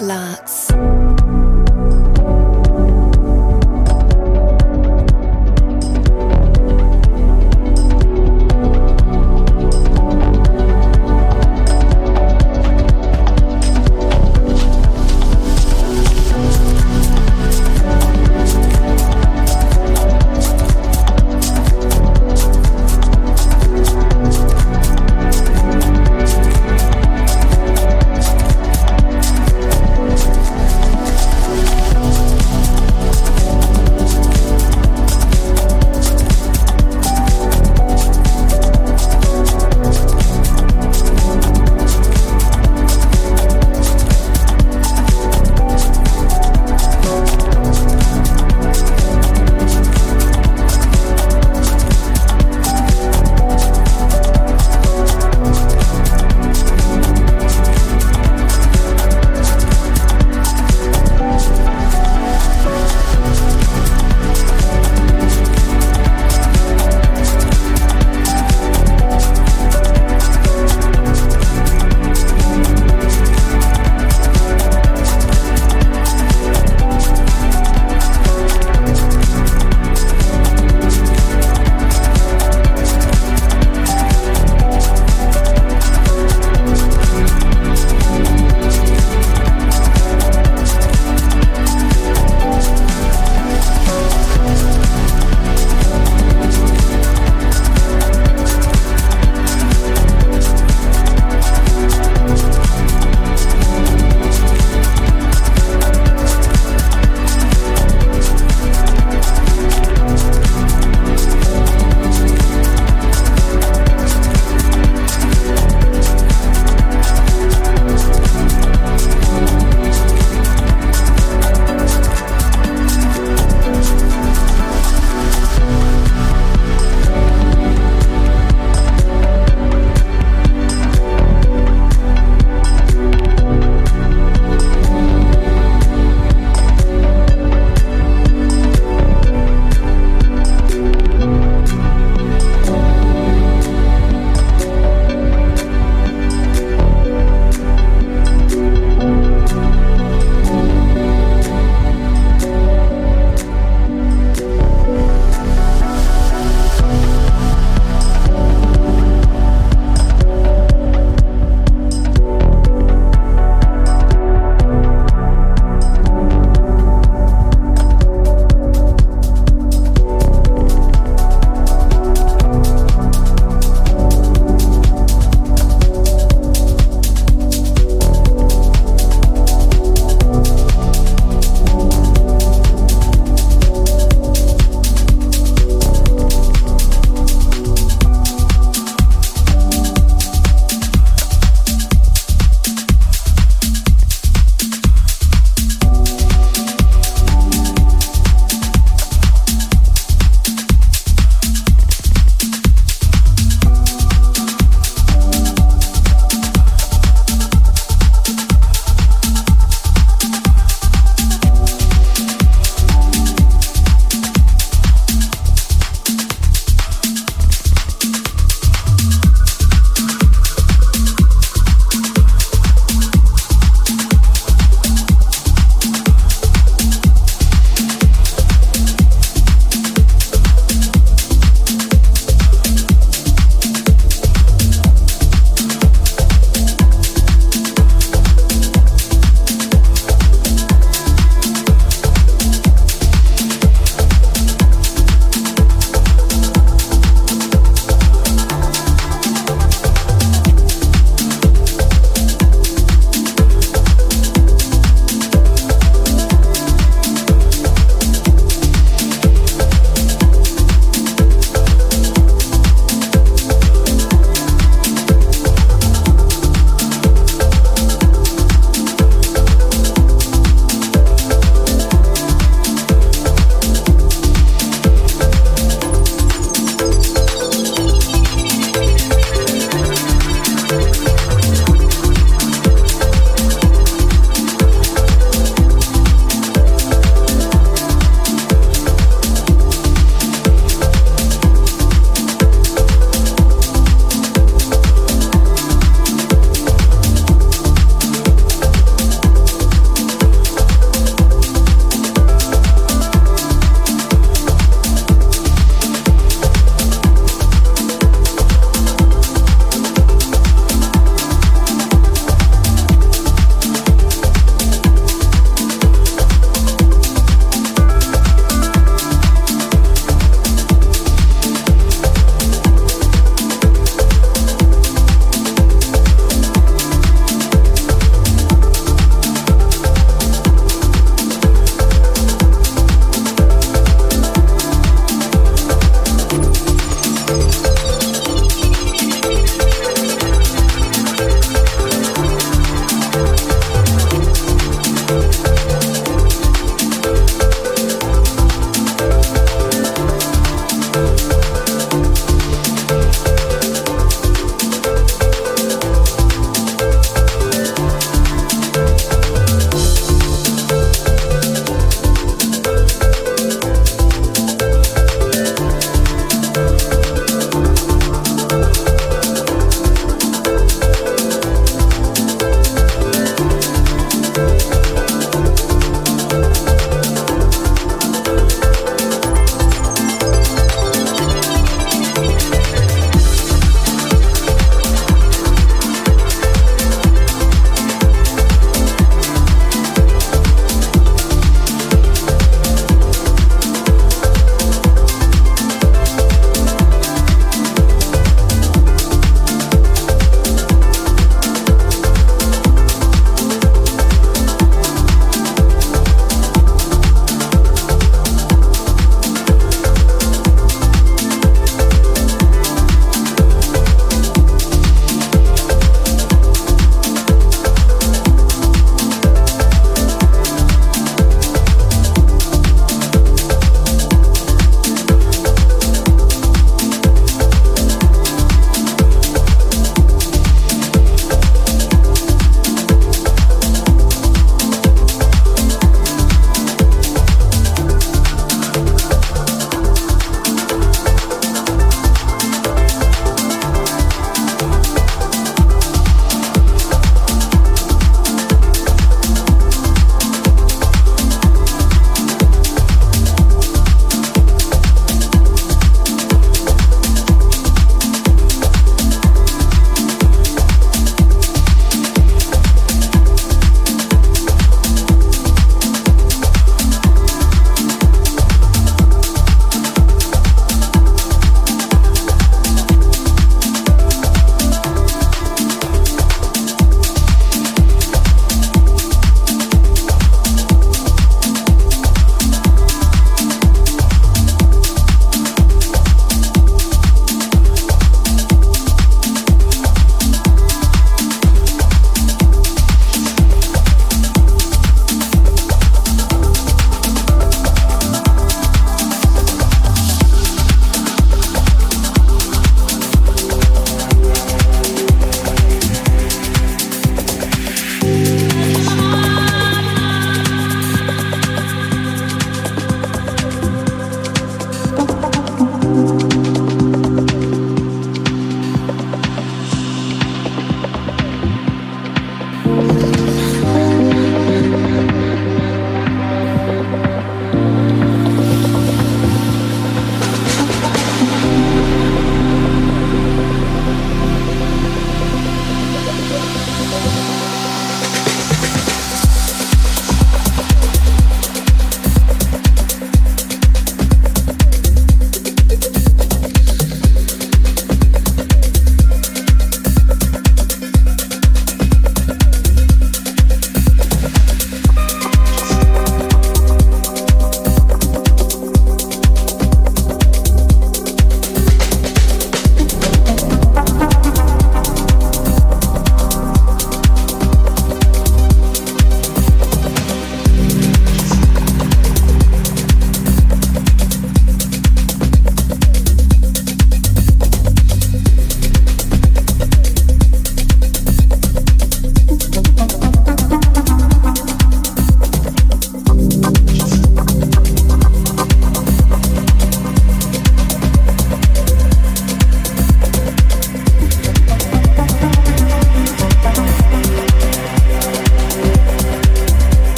Larks.